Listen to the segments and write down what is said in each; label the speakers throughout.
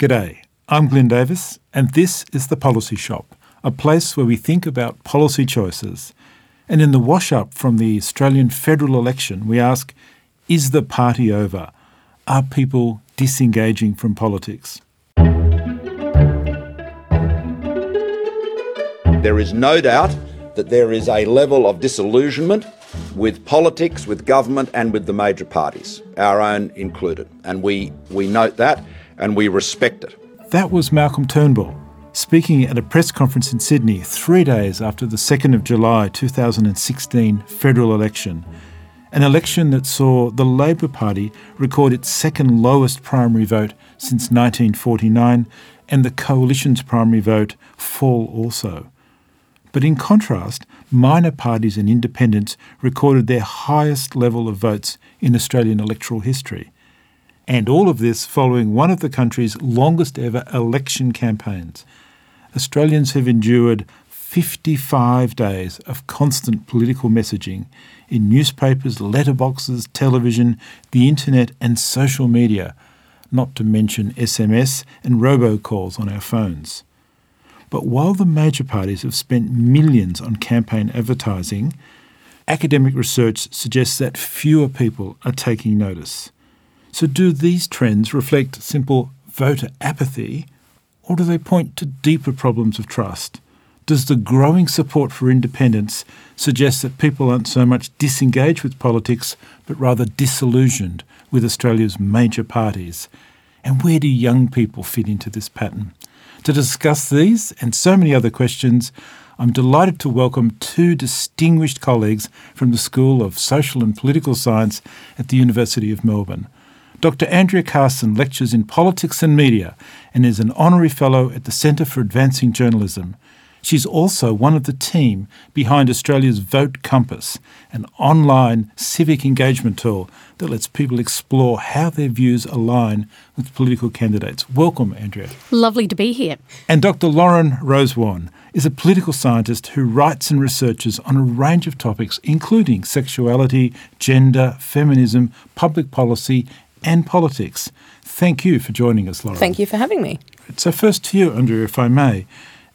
Speaker 1: G'day, I'm Glyn Davis, and this is The Policy Shop, a place where we think about policy choices. And in the wash up from the Australian federal election, we ask Is the party over? Are people disengaging from politics?
Speaker 2: There is no doubt that there is a level of disillusionment with politics, with government, and with the major parties, our own included. And we, we note that and we respect it.
Speaker 1: That was Malcolm Turnbull speaking at a press conference in Sydney three days after the 2nd of July 2016 federal election. An election that saw the Labor Party record its second lowest primary vote since 1949 and the Coalition's primary vote fall also. But in contrast, minor parties and independents recorded their highest level of votes in Australian electoral history. And all of this following one of the country's longest ever election campaigns. Australians have endured 55 days of constant political messaging in newspapers, letterboxes, television, the internet, and social media, not to mention SMS and robocalls on our phones. But while the major parties have spent millions on campaign advertising, academic research suggests that fewer people are taking notice. So, do these trends reflect simple voter apathy, or do they point to deeper problems of trust? Does the growing support for independents suggest that people aren't so much disengaged with politics, but rather disillusioned with Australia's major parties? And where do young people fit into this pattern? To discuss these and so many other questions, I'm delighted to welcome two distinguished colleagues from the School of Social and Political Science at the University of Melbourne. Dr. Andrea Carson lectures in politics and media and is an honorary fellow at the Centre for Advancing Journalism. She's also one of the team behind Australia's Vote Compass, an online civic engagement tool that lets people explore how their views align with political candidates. Welcome, Andrea.
Speaker 3: Lovely to be here.
Speaker 1: And Dr. Lauren Rosewarne is a political scientist who writes and researches on a range of topics, including sexuality, gender, feminism, public policy, and politics. Thank you for joining us, Laura.
Speaker 3: Thank you for having me.
Speaker 1: So, first to you, Andrea, if I may.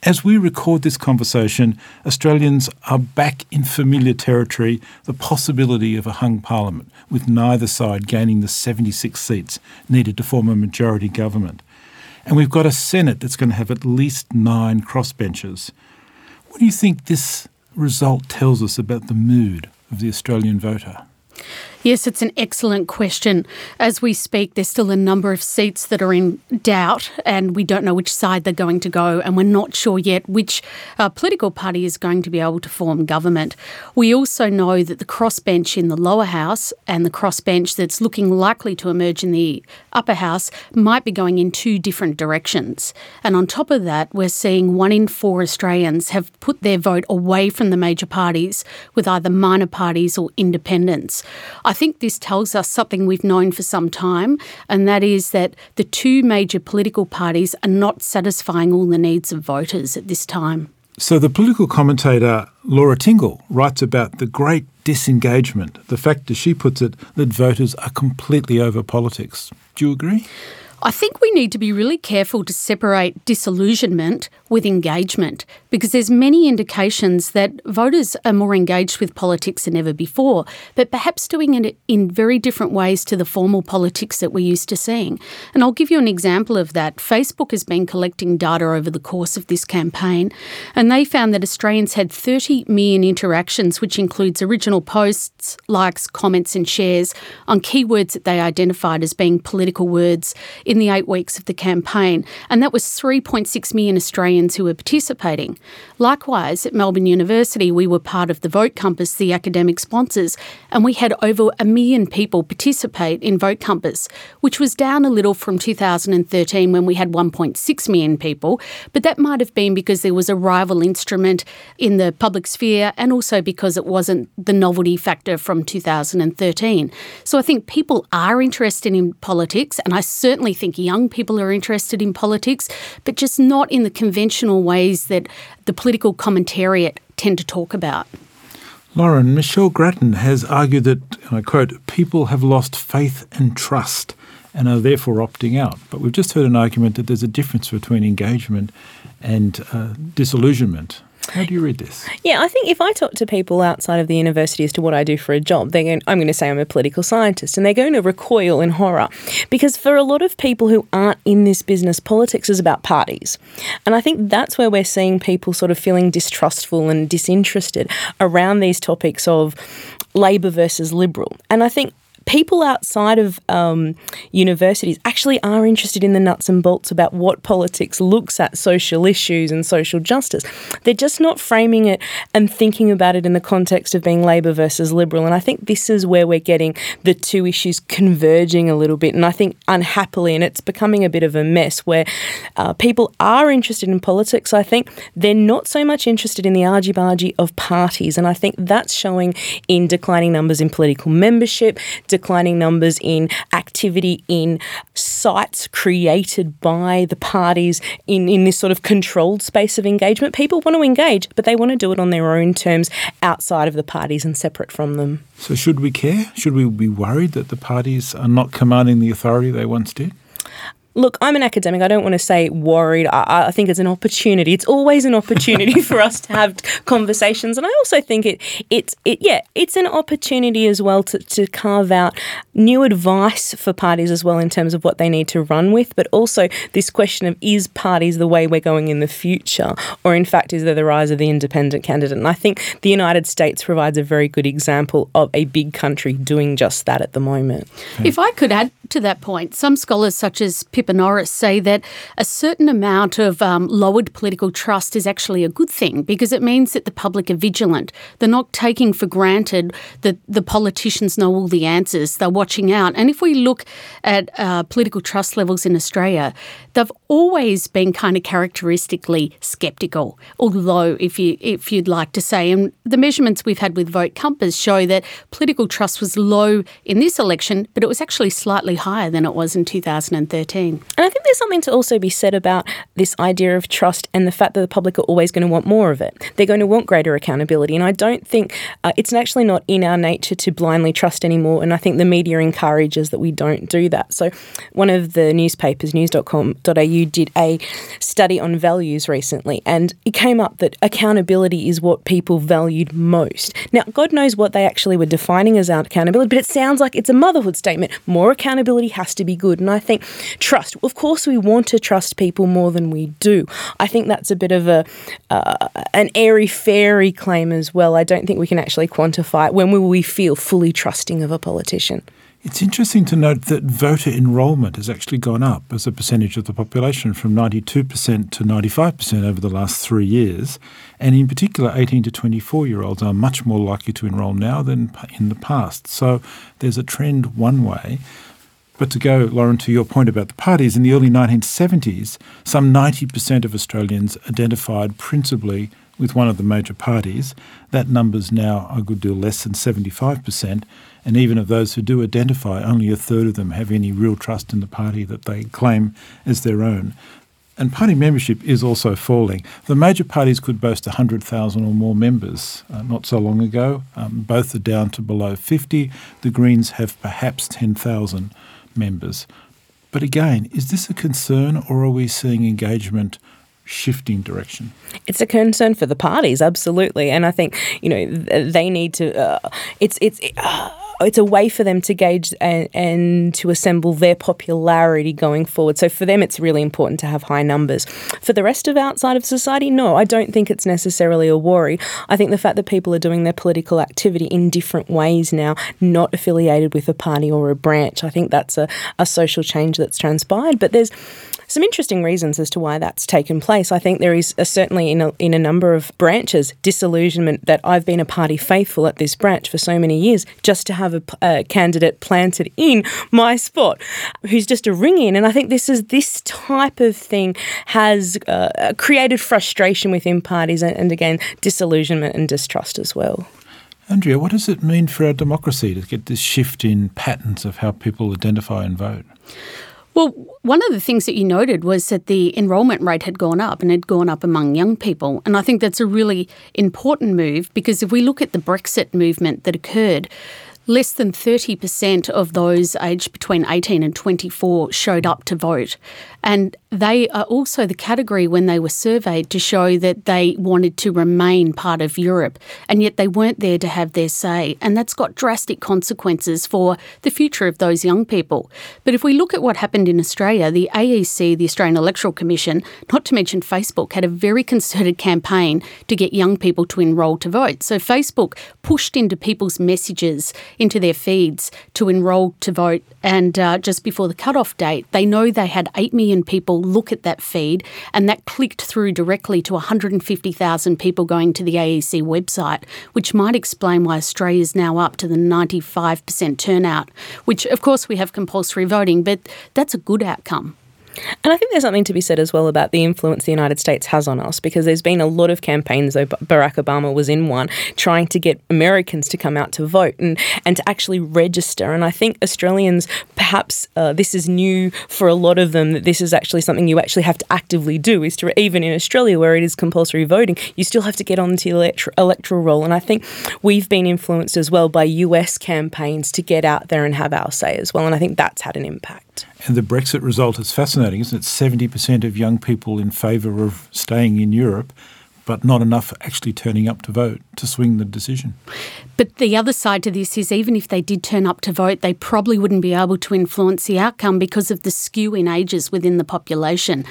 Speaker 1: As we record this conversation, Australians are back in familiar territory the possibility of a hung parliament, with neither side gaining the 76 seats needed to form a majority government. And we've got a Senate that's going to have at least nine crossbenchers. What do you think this result tells us about the mood of the Australian voter?
Speaker 3: Yes, it's an excellent question. As we speak, there's still a number of seats that are in doubt, and we don't know which side they're going to go, and we're not sure yet which uh, political party is going to be able to form government. We also know that the crossbench in the lower house and the crossbench that's looking likely to emerge in the upper house might be going in two different directions. And on top of that, we're seeing one in four Australians have put their vote away from the major parties with either minor parties or independents. I think this tells us something we've known for some time, and that is that the two major political parties are not satisfying all the needs of voters at this time.
Speaker 1: So, the political commentator Laura Tingle writes about the great disengagement, the fact, as she puts it, that voters are completely over politics. Do you agree?
Speaker 3: I think we need to be really careful to separate disillusionment with engagement because there's many indications that voters are more engaged with politics than ever before, but perhaps doing it in very different ways to the formal politics that we're used to seeing. And I'll give you an example of that. Facebook has been collecting data over the course of this campaign, and they found that Australians had 30 million interactions, which includes original posts, likes, comments, and shares on keywords that they identified as being political words in the eight weeks of the campaign. And that was 3.6 million Australians who were participating. Likewise, at Melbourne University, we were part of the Vote Compass, the academic sponsors, and we had over a million people participate in Vote Compass, which was down a little from 2013 when we had 1.6 million people. But that might have been because there was a rival instrument in the public sphere and also because it wasn't the novelty factor from 2013. So I think people are interested in politics, and I certainly think young people are interested in politics, but just not in the conventional ways that the political commentariat tend to talk about.
Speaker 1: Lauren, Michelle Grattan has argued that, and I quote, people have lost faith and trust and are therefore opting out. But we've just heard an argument that there's a difference between engagement and uh, disillusionment. How do you read this?
Speaker 4: Yeah, I think if I talk to people outside of the university as to what I do for a job, they're going, I'm going to say I'm a political scientist, and they're going to recoil in horror. Because for a lot of people who aren't in this business, politics is about parties. And I think that's where we're seeing people sort of feeling distrustful and disinterested around these topics of Labor versus Liberal. And I think people outside of um, universities actually are interested in the nuts and bolts about what politics looks at social issues and social justice. They're just not framing it and thinking about it in the context of being Labor versus Liberal. And I think this is where we're getting the two issues converging a little bit. And I think unhappily, and it's becoming a bit of a mess where uh, people are interested in politics. I think they're not so much interested in the argy bargy of parties. And I think that's showing in declining numbers in political membership declining numbers in activity in sites created by the parties in, in this sort of controlled space of engagement. People want to engage, but they want to do it on their own terms outside of the parties and separate from them.
Speaker 1: So, should we care? Should we be worried that the parties are not commanding the authority they once did?
Speaker 4: Look, I'm an academic. I don't want to say worried. I, I, think it's an opportunity. It's always an opportunity for us to have conversations, and I also think it it's it yeah it's an opportunity as well to, to carve out new advice for parties as well in terms of what they need to run with, but also this question of is parties the way we're going in the future, or in fact is there the rise of the independent candidate? And I think the United States provides a very good example of a big country doing just that at the moment.
Speaker 3: If I could add to that point, some scholars such as Pip Norris say that a certain amount of um, lowered political trust is actually a good thing because it means that the public are vigilant. They're not taking for granted that the politicians know all the answers. They're watching out. And if we look at uh, political trust levels in Australia, they've always been kind of characteristically sceptical. Although, if you if you'd like to say, and the measurements we've had with Vote Compass show that political trust was low in this election, but it was actually slightly higher than it was in 2013.
Speaker 4: And I think there's something to also be said about this idea of trust and the fact that the public are always going to want more of it. They're going to want greater accountability. And I don't think uh, it's actually not in our nature to blindly trust anymore. And I think the media encourages that we don't do that. So one of the newspapers, news.com.au, did a study on values recently. And it came up that accountability is what people valued most. Now, God knows what they actually were defining as accountability, but it sounds like it's a motherhood statement. More accountability has to be good. And I think trust trust. Of course, we want to trust people more than we do. I think that's a bit of a uh, an airy fairy claim as well. I don't think we can actually quantify it. When will we feel fully trusting of a politician?
Speaker 1: It's interesting to note that voter enrolment has actually gone up as a percentage of the population from 92% to 95% over the last three years. And in particular, 18 to 24 year olds are much more likely to enrol now than in the past. So there's a trend one way. But to go, Lauren, to your point about the parties, in the early 1970s, some 90% of Australians identified principally with one of the major parties. That number's now a good deal less than 75%. And even of those who do identify, only a third of them have any real trust in the party that they claim as their own. And party membership is also falling. The major parties could boast 100,000 or more members uh, not so long ago. Um, both are down to below 50. The Greens have perhaps 10,000 members. But again, is this a concern or are we seeing engagement shifting direction?
Speaker 4: It's a concern for the parties, absolutely, and I think you know they need to. Uh, it's it's. Uh, it's a way for them to gauge and, and, to assemble their popularity going forward. So for them, it's really important to have high numbers. For the rest of outside of society, no, I don't think it's necessarily a worry. I think the fact that people are doing their political activity in different ways now, not affiliated with a party or a branch, I think that's a, a social change that's transpired. But there's some interesting reasons as to why that's taken place. I think there is a, certainly in a, in a number of branches disillusionment that I've been a party faithful at this branch for so many years just to have a, a candidate planted in my spot who's just a ring in. And I think this is this type of thing has uh, created frustration within parties and, and again disillusionment and distrust as well.
Speaker 1: Andrea, what does it mean for our democracy to get this shift in patterns of how people identify and vote?
Speaker 3: Well, one of the things that you noted was that the enrolment rate had gone up and had gone up among young people. And I think that's a really important move because if we look at the Brexit movement that occurred, less than 30% of those aged between 18 and 24 showed up to vote. And they are also the category when they were surveyed to show that they wanted to remain part of Europe, and yet they weren't there to have their say. And that's got drastic consequences for the future of those young people. But if we look at what happened in Australia, the AEC, the Australian Electoral Commission, not to mention Facebook, had a very concerted campaign to get young people to enrol to vote. So Facebook pushed into people's messages, into their feeds, to enrol to vote. And uh, just before the cutoff date, they know they had 8 million million people look at that feed, and that clicked through directly to 150,000 people going to the AEC website, which might explain why Australia is now up to the 95% turnout, which, of course, we have compulsory voting, but that's a good outcome.
Speaker 4: And I think there's something to be said as well about the influence the United States has on us because there's been a lot of campaigns, though Barack Obama was in one, trying to get Americans to come out to vote and, and to actually register. And I think Australians, perhaps uh, this is new for a lot of them, that this is actually something you actually have to actively do, is to, even in Australia where it is compulsory voting, you still have to get onto the electoral roll. And I think we've been influenced as well by US campaigns to get out there and have our say as well. And I think that's had an impact.
Speaker 1: And the Brexit result is fascinating, isn't it? 70% of young people in favour of staying in Europe but not enough actually turning up to vote to swing the decision.
Speaker 3: But the other side to this is even if they did turn up to vote, they probably wouldn't be able to influence the outcome because of the skew in ages within the population.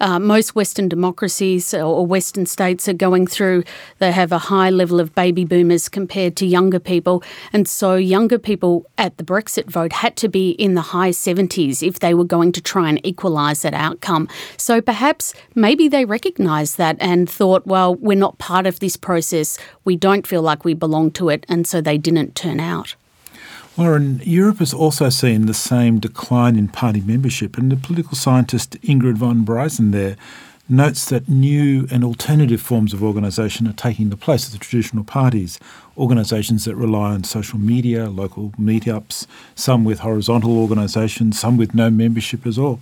Speaker 3: Uh, most Western democracies or Western states are going through, they have a high level of baby boomers compared to younger people. And so younger people at the Brexit vote had to be in the high 70s if they were going to try and equalise that outcome. So perhaps maybe they recognised that and thought, well, well, we're not part of this process, we don't feel like we belong to it, and so they didn't turn out.
Speaker 1: Lauren, Europe has also seen the same decline in party membership, and the political scientist Ingrid van Biezen there notes that new and alternative forms of organisation are taking the place of the traditional parties. Organisations that rely on social media, local meetups, some with horizontal organisations, some with no membership at all.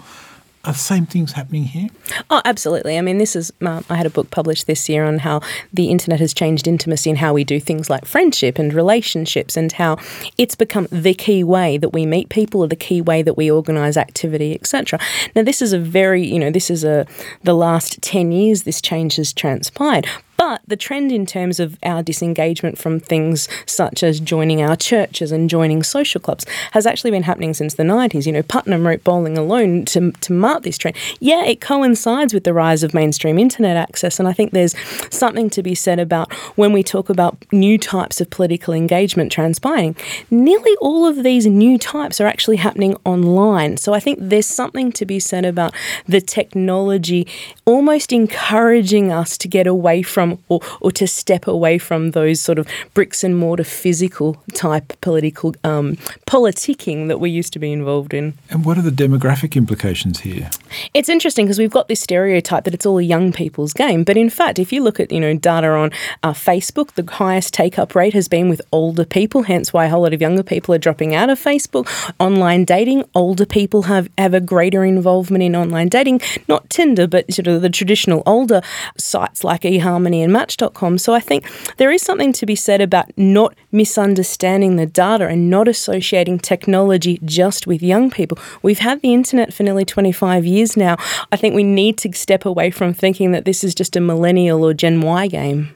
Speaker 1: Are the same things happening here?
Speaker 4: Oh, absolutely. I mean, this is, uh, I had a book published this year on how the internet has changed intimacy and how we do things like friendship and relationships and how it's become the key way that we meet people or the key way that we organise activity, etc. Now, this is a very, you know, this is a, the last 10 years this change has transpired. But the trend in terms of our disengagement from things such as joining our churches and joining social clubs has actually been happening since the 90s. You know, Putnam wrote Bowling Alone to, to mark this trend. Yeah, it coincides with the rise of mainstream internet access. And I think there's something to be said about when we talk about new types of political engagement transpiring, nearly all of these new types are actually happening online. So I think there's something to be said about the technology almost encouraging us to get away from from or, or to step away from those sort of bricks and mortar physical type political um, politicking that we used to be involved in.
Speaker 1: And what are the demographic implications here?
Speaker 4: It's interesting because we've got this stereotype that it's all a young people's game, but in fact, if you look at you know data on uh, Facebook, the highest take up rate has been with older people. Hence, why a whole lot of younger people are dropping out of Facebook. Online dating, older people have have a greater involvement in online dating. Not Tinder, but sort of the traditional older sites like eHarmony and Match.com. So I think there is something to be said about not misunderstanding the data and not associating technology just with young people. We've had the internet for nearly 25 years now. I think we need to step away from thinking that this is just a millennial or Gen Y game.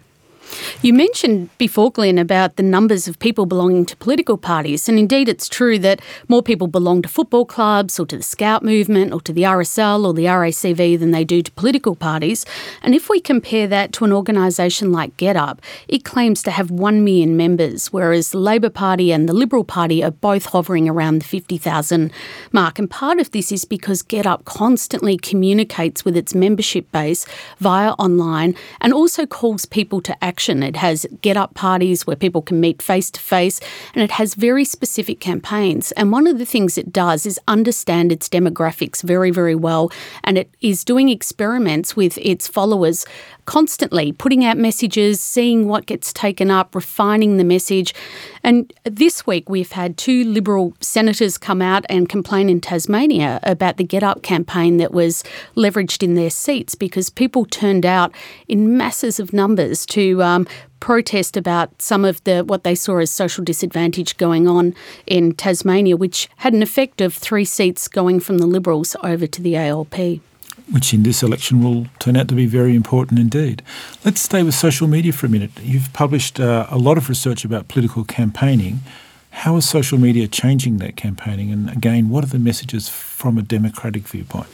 Speaker 3: You mentioned before, Glyn, about the numbers of people belonging to political parties, and indeed it's true that more people belong to football clubs or to the Scout movement or to the RSL or the RACV than they do to political parties. And if we compare that to an organisation like GetUp, it claims to have 1 million members, whereas the Labor Party and the Liberal Party are both hovering around the 50,000 mark. And part of this is because GetUp constantly communicates with its membership base via online and also calls people to action action. It has get up parties where people can meet face to face, and it has very specific campaigns. And one of the things it does is understand its demographics very, very well, and it is doing experiments with its followers constantly putting out messages, seeing what gets taken up, refining the message. And this week we've had two Liberal senators come out and complain in Tasmania about the GetUp campaign that was leveraged in their seats because people turned out in masses of numbers to uh, um, protest about some of the what they saw as social disadvantage going on in Tasmania, which had an effect of three seats going from the Liberals over to the ALP
Speaker 1: which in this election will turn out to be very important indeed. Let's stay with social media for a minute. You've published uh, a lot of research about political campaigning. How is social media changing that campaigning? And again, what are the messages from a democratic viewpoint?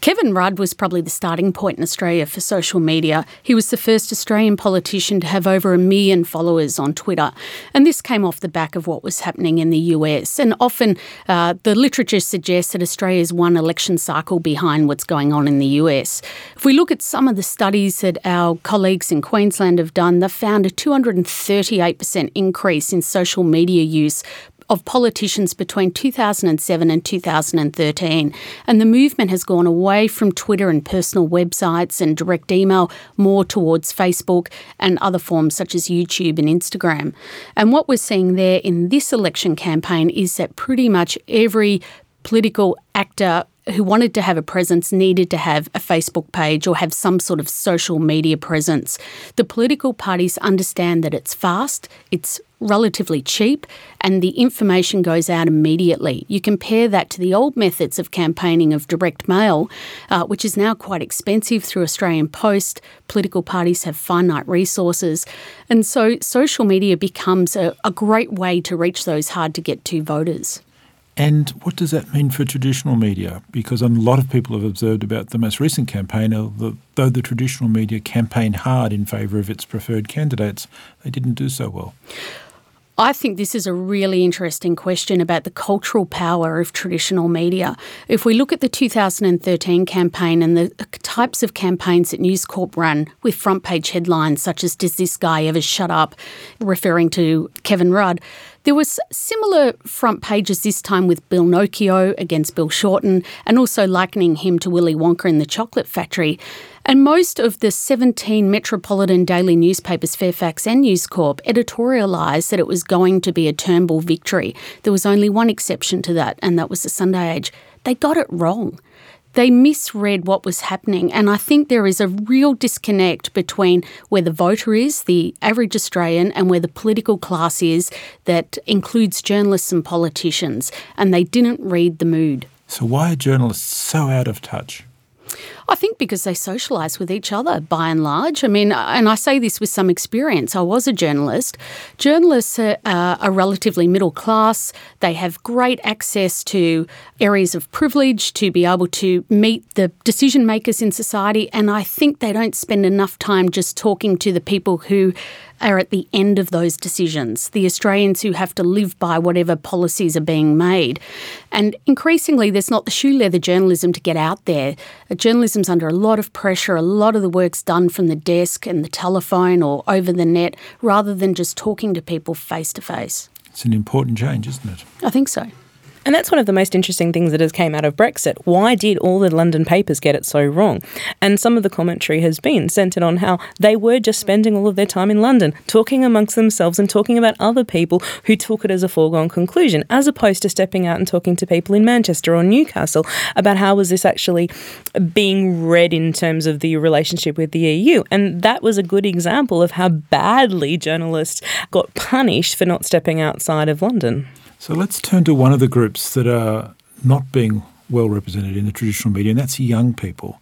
Speaker 3: Kevin Rudd was probably the starting point in Australia for social media. He was the first Australian politician to have over a million followers on Twitter. And this came off the back of what was happening in the US. And often uh, the literature suggests that Australia is one election cycle behind what's going on in the US. If we look at some of the studies that our colleagues in Queensland have done, they've found a 238% increase in social media use of politicians between 2007 and 2013. And the movement has gone away from Twitter and personal websites and direct email more towards Facebook and other forms such as YouTube and Instagram. And what we're seeing there in this election campaign is that pretty much every political actor who wanted to have a presence needed to have a Facebook page or have some sort of social media presence. The political parties understand that it's fast, it's relatively cheap, and the information goes out immediately. You compare that to the old methods of campaigning of direct mail, uh, which is now quite expensive through Australian Post. Political parties have finite resources. And so social media becomes a, a great way to reach those hard to get to voters.
Speaker 1: And what does that mean for traditional media? Because a lot of people have observed about the most recent campaign, that though the traditional media campaigned hard in favour of its preferred candidates, they didn't do so well.
Speaker 3: I think this is a really interesting question about the cultural power of traditional media. If we look at the 2013 campaign and the types of campaigns that News Corp ran with front page headlines such as Does this guy ever shut up? referring to Kevin Rudd, there was similar front pages this time with Bill Nocchio against Bill Shorten and also likening him to Willy Wonka in the Chocolate Factory. And most of the 17 metropolitan daily newspapers, Fairfax and News Corp, editorialised that it was going to be a Turnbull victory. There was only one exception to that, and that was the Sunday Age. They got it wrong they misread what was happening. And I think there is a real disconnect between where the voter is, the average Australian, and where the political class is that includes journalists and politicians. And they didn't read the mood.
Speaker 1: So, why are journalists so out of touch?
Speaker 3: I think because they socialise with each other by and large. I mean, and I say this with some experience. I was a journalist. Journalists are, uh, are relatively middle class. They have great access to areas of privilege to be able to meet the decision makers in society. And I think they don't spend enough time just talking to the people who are at the end of those decisions, the Australians who have to live by whatever policies are being made. And increasingly, there's not the shoe leather journalism to get out there. Uh, journalism's under a lot of pressure. A lot of the work's done from the desk and the telephone or over the net rather than just talking to people face to face.
Speaker 1: It's an important change, isn't it?
Speaker 3: I think so.
Speaker 4: And that's one of the most interesting things that has came out of Brexit. Why did all the London papers get it so wrong? And some of the commentary has been centered on how they were just spending all of their time in London, talking amongst themselves and talking about other people who took it as a foregone conclusion, as opposed to stepping out and talking to people in Manchester or Newcastle about how was this actually being read in terms of the relationship with the EU. And that was a good example of how badly journalists got punished for not stepping outside of London.
Speaker 1: So let's turn to one of the groups that are not being well represented in the traditional media, and that's young people.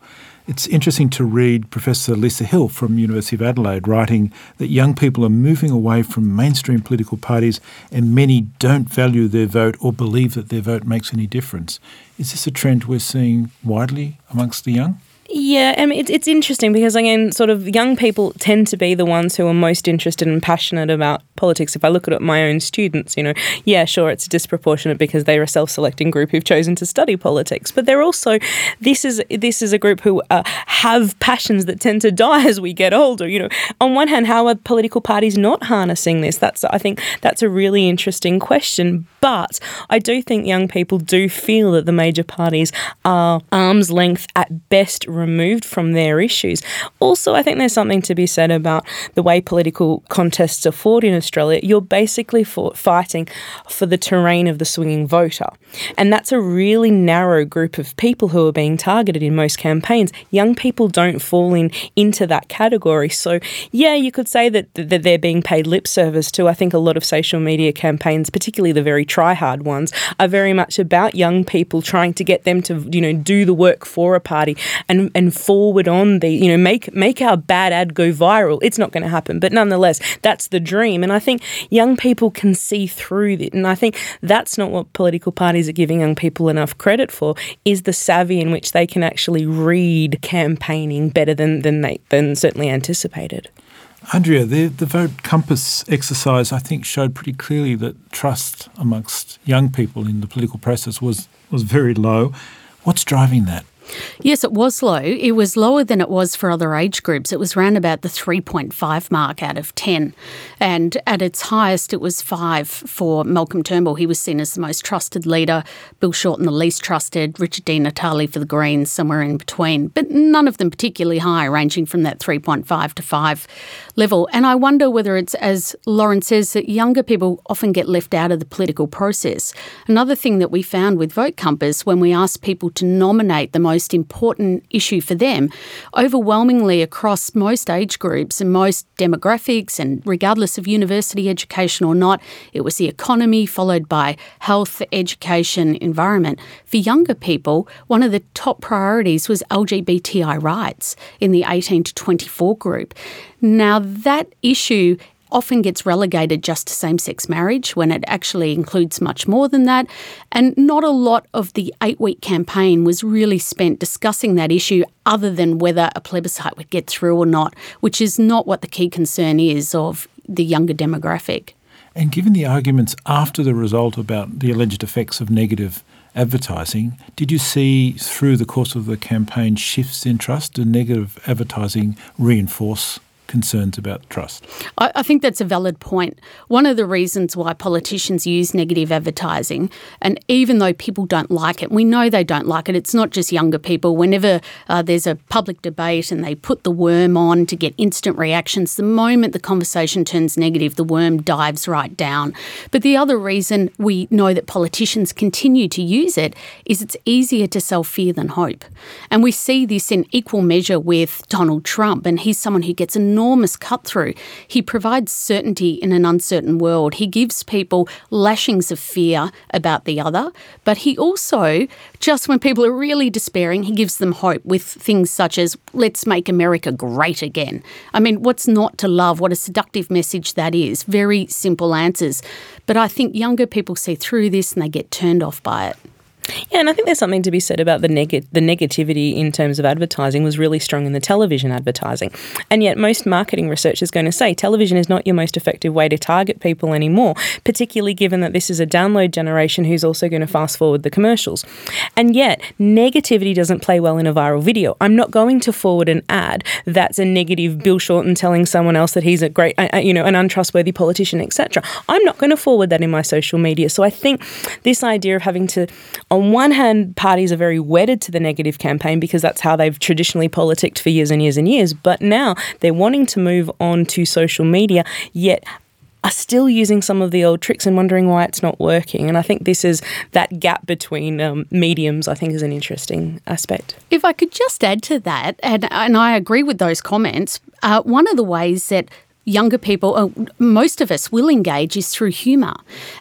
Speaker 1: It's interesting to read Professor Lisa Hill from University of Adelaide writing that young people are moving away from mainstream political parties and many don't value their vote or believe that their vote makes any difference. Is this a trend we're seeing widely amongst the young?
Speaker 4: Yeah, mean, it's, it's interesting because, again, sort of young people tend to be the ones who are most interested and passionate about politics. If I look at my own students, you know, yeah, sure, it's disproportionate because they're a self-selecting group who've chosen to study politics, but they're also this is this is a group who uh, have passions that tend to die as we get older. You know, on one hand, how are political parties not harnessing this? That's I think that's a really interesting question. But I do think young people do feel that the major parties are arm's length at best removed from their issues. Also, I think there's something to be said about the way political contests are fought in Australia. You're basically fighting for the terrain of the swinging voter. And that's a really narrow group of people who are being targeted in most campaigns. Young people don't fall in into that category. So, yeah, you could say that, that they're being paid lip service to. I think a lot of social media campaigns, particularly the very try-hard ones, are very much about young people trying to get them to, you know, do the work for a party and, and forward on the, you know, make make our bad ad go viral. It's not going to happen. But nonetheless, that's the dream. And I think young people can see through it. And I think that's not what political parties are giving young people enough credit for, is the savvy in which they can actually read campaigning better than, than they than certainly anticipated.
Speaker 1: Andrea, the, the Vote Compass exercise, I think, showed pretty clearly that trust amongst young people in the political process was, was very low. What's driving that?
Speaker 3: Yes, it was low. It was lower than it was for other age groups. It was around about the 3.5 mark out of 10. And at its highest, it was 5 for Malcolm Turnbull. He was seen as the most trusted leader, Bill Shorten the least trusted, Richard Di Natale for the Greens, somewhere in between. But none of them particularly high, ranging from that 3.5 to 5 level. And I wonder whether it's, as Lauren says, that younger people often get left out of the political process. Another thing that we found with Vote Compass when we asked people to nominate the most most important issue for them, overwhelmingly across most age groups and most demographics, and regardless of university education or not, it was the economy, followed by health, education, environment. For younger people, one of the top priorities was LGBTI rights in the 18 to 24 group. Now, that issue often gets relegated just to same sex marriage when it actually includes much more than that. And not a lot of the eight week campaign was really spent discussing that issue other than whether a plebiscite would get through or not, which is not what the key concern is of the younger demographic.
Speaker 1: And given the arguments after the result about the alleged effects of negative advertising, did you see through the course of the campaign shifts in trust? Did negative advertising reinforce concerns about trust.
Speaker 3: I, I, think that's a valid point. One of the reasons why politicians use negative advertising, and even though people don't like it, we know they don't like it. It's not just younger people. Whenever uh, there's a public debate and they put the worm on to get instant reactions, the moment the conversation turns negative, the worm dives right down. But the other reason we know that politicians continue to use it is it's easier to sell fear than hope. And we see this in equal measure with Donald Trump, and he's someone who gets enormous enormous cut through. He provides certainty in an uncertain world. He gives people lashings of fear about the other, but he also, just when people are really despairing, he gives them hope with things such as, let's make America great again. I mean, what's not to love? What a seductive message that is. Very simple answers. But I think younger people see through this and they get turned off by it.
Speaker 4: Yeah, and I think there's something to be said about the neg- the negativity in terms of advertising was really strong in the television advertising. And yet most marketing research is going to say television is not your most effective way to target people anymore, particularly given that this is a download generation who's also going to fast forward the commercials. And yet negativity doesn't play well in a viral video. I'm not going to forward an ad that's a negative Bill Shorten telling someone else that he's a great uh, you know an untrustworthy politician, etc. I'm not going to forward that in my social media. So I think this idea of having to on one hand, parties are very wedded to the negative campaign because that's how they've traditionally politicked for years and years and years. But now they're wanting to move on to social media, yet are still using some of the old tricks and wondering why it's not working. And I think this is that gap between um, mediums, I think, is an interesting aspect.
Speaker 3: If I could just add to that, and, and I agree with those comments, uh, one of the ways that younger people, uh, most of us will engage is through humour.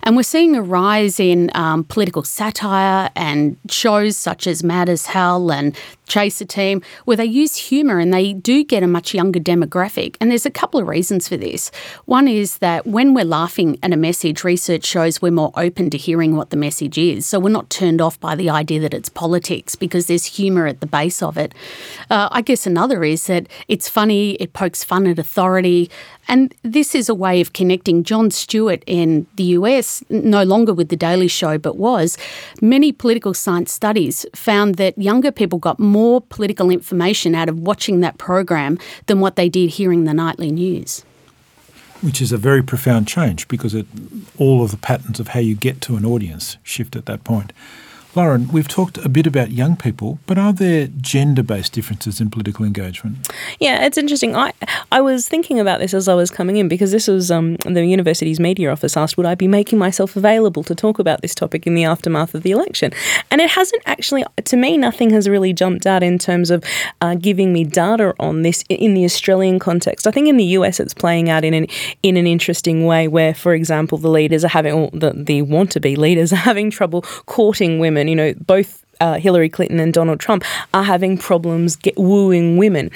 Speaker 3: And we're seeing a rise in um, political satire and shows such as Mad as Hell and Chaser Team, where they use humour and they do get a much younger demographic. And there's a couple of reasons for this. One is that when we're laughing at a message, research shows we're more open to hearing what the message is. So we're not turned off by the idea that it's politics because there's humour at the base of it. Uh, I guess another is that it's funny, it pokes fun at authority. And this is a way of connecting Jon Stewart in the US, no longer with The Daily Show, but was. Many political science studies found that younger people got more more political information out of watching that program than what they did hearing the nightly news.
Speaker 1: Which is a very profound change because it, all of the patterns of how you get to an audience shift at that point. Lauren, we've talked a bit about young people, but are there gender based differences in political engagement?
Speaker 4: Yeah, it's interesting. I I was thinking about this as I was coming in because this was um, the university's media office asked, would I be making myself available to talk about this topic in the aftermath of the election? And it hasn't actually, to me, nothing has really jumped out in terms of uh, giving me data on this in the Australian context. I think in the US it's playing out in an in an interesting way, where, for example, the leaders are having the the want to be leaders are having trouble courting women. You know, both uh, Hillary Clinton and Donald Trump are having problems get, wooing women.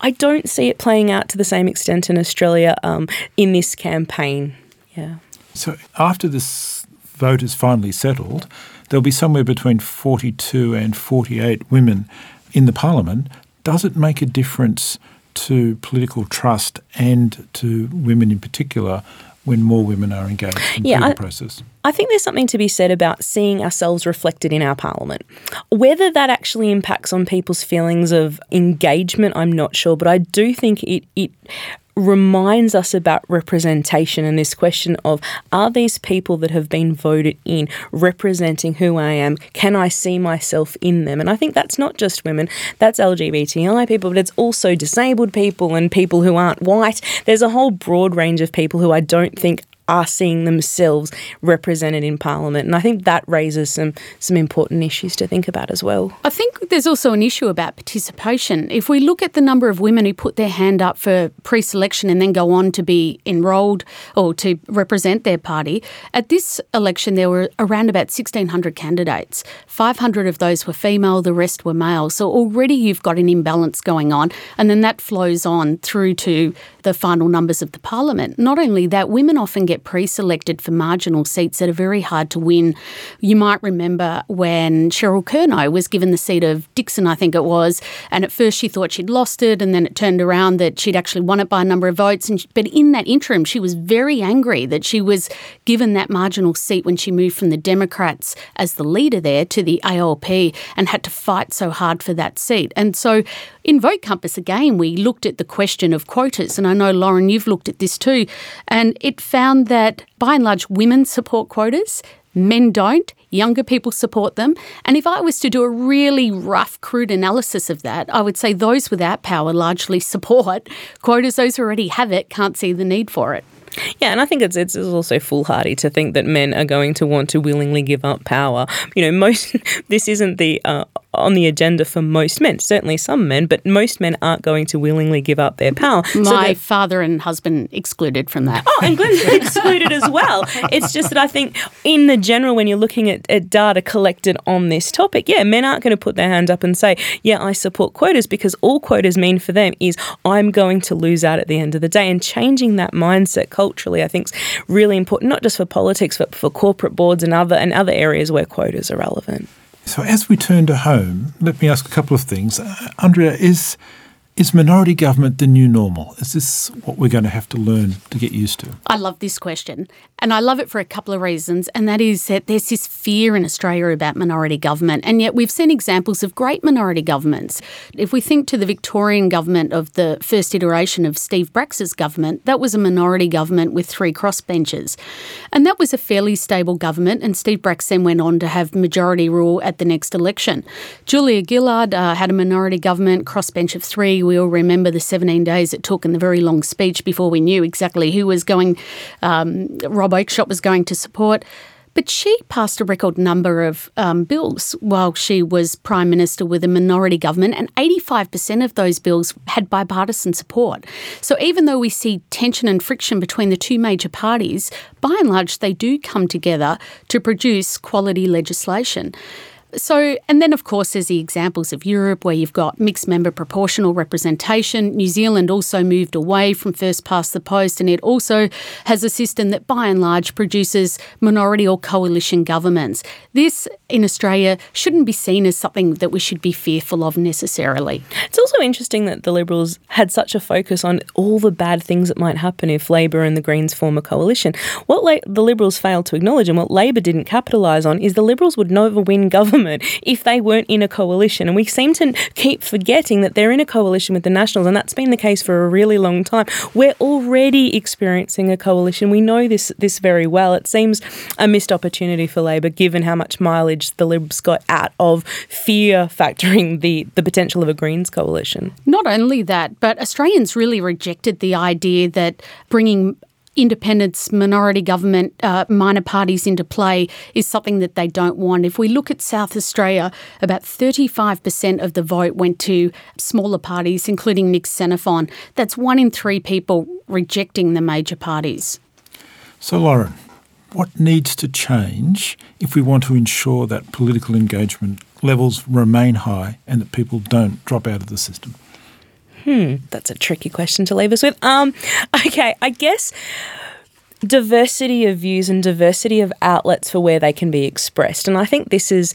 Speaker 4: I don't see it playing out to the same extent in Australia um, in this campaign. Yeah.
Speaker 1: So after this vote is finally settled, there'll be somewhere between 42 and 48 women in the parliament. Does it make a difference to political trust and to women in particular when more women are engaged in yeah, the process?
Speaker 4: I think there's something to be said about seeing ourselves reflected in our parliament. Whether that actually impacts on people's feelings of engagement, I'm not sure, but I do think it it reminds us about representation and this question of are these people that have been voted in representing who I am? Can I see myself in them? And I think that's not just women, that's LGBTI people, but it's also disabled people and people who aren't white. There's a whole broad range of people who I don't think are seeing themselves represented in Parliament. And I think that raises some, some important issues to think about as well.
Speaker 3: I think there's also an issue about participation. If we look at the number of women who put their hand up for pre selection and then go on to be enrolled or to represent their party, at this election there were around about 1,600 candidates. 500 of those were female, the rest were male. So already you've got an imbalance going on. And then that flows on through to the final numbers of the parliament. Not only that, women often get pre selected for marginal seats that are very hard to win. You might remember when Cheryl Kernot was given the seat of Dickson, I think it was, and at first she thought she'd lost it, and then it turned around that she'd actually won it by a number of votes. And but in that interim, she was very angry that she was given that marginal seat when she moved from the Democrats as the leader there to the ALP and had to fight so hard for that seat. And so in Vote Compass again, we looked at the question of quotas, and I know Lauren, you've looked at this too, and it found that by and large women support quotas. Men don't, younger people support them. And if I was to do a really rough, crude analysis of that, I would say those without power largely support quotas. Those who already have it can't see the need for it.
Speaker 4: Yeah, and I think it's it's also foolhardy to think that men are going to want to willingly give up power. You know, most this isn't the uh, on the agenda for most men. Certainly some men, but most men aren't going to willingly give up their power.
Speaker 3: My so father and husband excluded from that.
Speaker 4: Oh, and Glyn's excluded as well. It's just that I think, in the general, when you're looking at, at data collected on this topic, yeah, men aren't going to put their hand up and say, yeah, I support quotas because all quotas mean for them is I'm going to lose out at the end of the day. And changing that mindset culturally, I think, is really important, not just for politics, but for corporate boards and other and other areas where quotas are relevant.
Speaker 1: So, as we turn to home, let me ask a couple of things. Uh, Andrea, is is minority government the new normal? Is this what we're going to have to learn to get used to?
Speaker 3: I love this question. And I love it for a couple of reasons. And that is that there's this fear in Australia about minority government. And yet we've seen examples of great minority governments. If we think to the Victorian government of the first iteration of Steve Bracks's government, that was a minority government with three crossbenchers. And that was a fairly stable government. And Steve Brax then went on to have majority rule at the next election. Julia Gillard uh, had a minority government, crossbench of three. We all remember the 17 days it took and the very long speech before we knew exactly who was going. Um, Rob Oakeshott was going to support. But she passed a record number of um, bills while she was Prime Minister with a minority government, and 85% of those bills had bipartisan support. So even though we see tension and friction between the two major parties, by and large, they do come together to produce quality legislation. So, and then of course, there's the examples of Europe where you've got mixed member proportional representation. New Zealand also moved away from first past the post, and it also has a system that by and large produces minority or coalition governments. This in Australia shouldn't be seen as something that we should be fearful of necessarily.
Speaker 4: It's also interesting that the Liberals had such a focus on all the bad things that might happen if Labor and the Greens form a coalition. What La- the Liberals failed to acknowledge and what Labor didn't capitalise on is the Liberals would never win government government if they weren't in a coalition. And we seem to keep forgetting that they're in a coalition with the Nationals, and that's been the case for a really long time. We're already experiencing a coalition. We know this this very well. It seems a missed opportunity for Labor, given how much mileage the Libs got out of fear factoring the, the potential of a Greens coalition.
Speaker 3: Not only that, but Australians really rejected the idea that bringing independents, minority government, uh, minor parties into play is something that they don't want. If we look at South Australia, about 35% of the vote went to smaller parties, including Nick Xenophon. That's one in three people rejecting the major parties.
Speaker 1: So, Lauren, what needs to change if we want to ensure that political engagement levels remain high and that people don't drop out of the system?
Speaker 4: Hmm, that's a tricky question to leave us with. Um, okay, I guess diversity of views and diversity of outlets for where they can be expressed. And I think this is,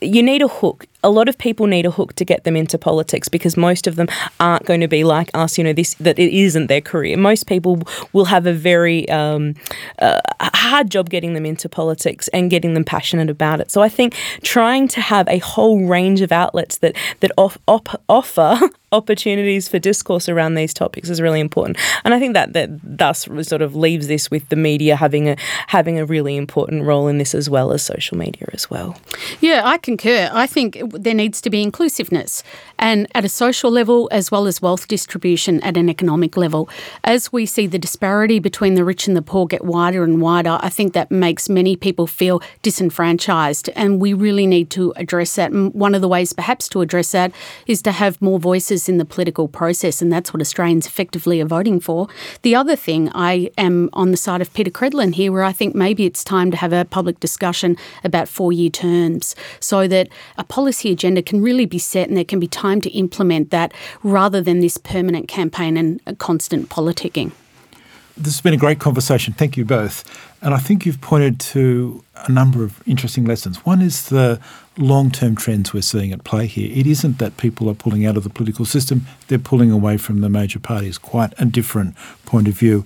Speaker 4: you need a hook a lot of people need a hook to get them into politics because most of them aren't going to be like us. You know, this that it isn't their career. Most people will have a very um, uh, hard job getting them into politics and getting them passionate about it. So I think trying to have a whole range of outlets that that off, op, offer opportunities for discourse around these topics is really important. And I think that that thus sort of leaves this with the media having a having a really important role in this as well as social media as well.
Speaker 3: Yeah, I concur. I think there needs to be inclusiveness and at a social level as well as wealth distribution at an economic level. As we see the disparity between the rich and the poor get wider and wider, I think that makes many people feel disenfranchised and we really need to address that. And one of the ways perhaps to address that is to have more voices in the political process and that's what Australians effectively are voting for. The other thing, I am on the side of Peta Credlin here where I think maybe it's time to have a public discussion about four-year terms so that a policy policy agenda can really be set and there can be time to implement that rather than this permanent campaign and constant politicking.
Speaker 1: This has been a great conversation. Thank you both. And I think you've pointed to a number of interesting lessons. One is the long term trends we're seeing at play here. It isn't that people are pulling out of the political system, they're pulling away from the major parties. Quite a different point of view.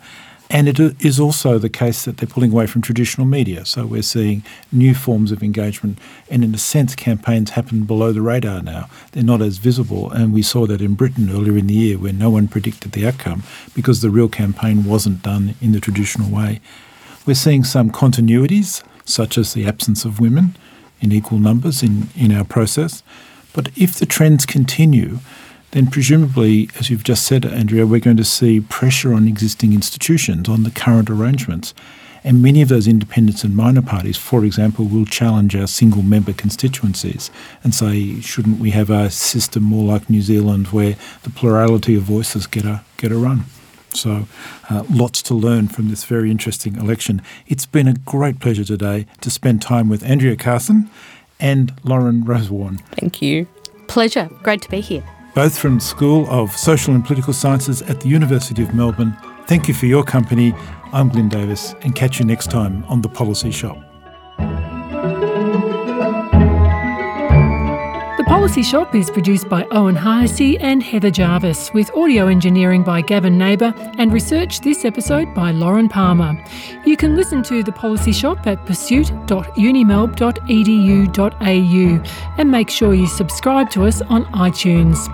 Speaker 1: And it is also the case that they're pulling away from traditional media. So we're seeing new forms of engagement. And in a sense, campaigns happen below the radar now. They're not as visible. And we saw that in Britain earlier in the year where no one predicted the outcome because the real campaign wasn't done in the traditional way. We're seeing some continuities, such as the absence of women in equal numbers in, in our process. But if the trends continue, then presumably, as you've just said, Andrea, we're going to see pressure on existing institutions, on the current arrangements. And many of those independents and minor parties, for example, will challenge our single member constituencies and say, shouldn't we have a system more like New Zealand where the plurality of voices get a, get a run? So, uh, lots to learn from this very interesting election. It's been a great pleasure today to spend time with Andrea Carson and Lauren Rosewarne.
Speaker 4: Thank you.
Speaker 3: Pleasure. Great to be here
Speaker 1: both from School of Social and Political Sciences at the University of Melbourne. Thank you for your company. I'm Glyn Davis, and catch you next time on The Policy Shop.
Speaker 5: Policy Shop is produced by Owen Hyacy and Heather Jarvis, with audio engineering by Gavin Neighbour and research this episode by Lauren Palmer. You can listen to The Policy Shop at pursuit.unimelb.edu.au and make sure you subscribe to us on iTunes.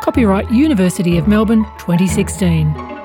Speaker 5: Copyright University of Melbourne 2016.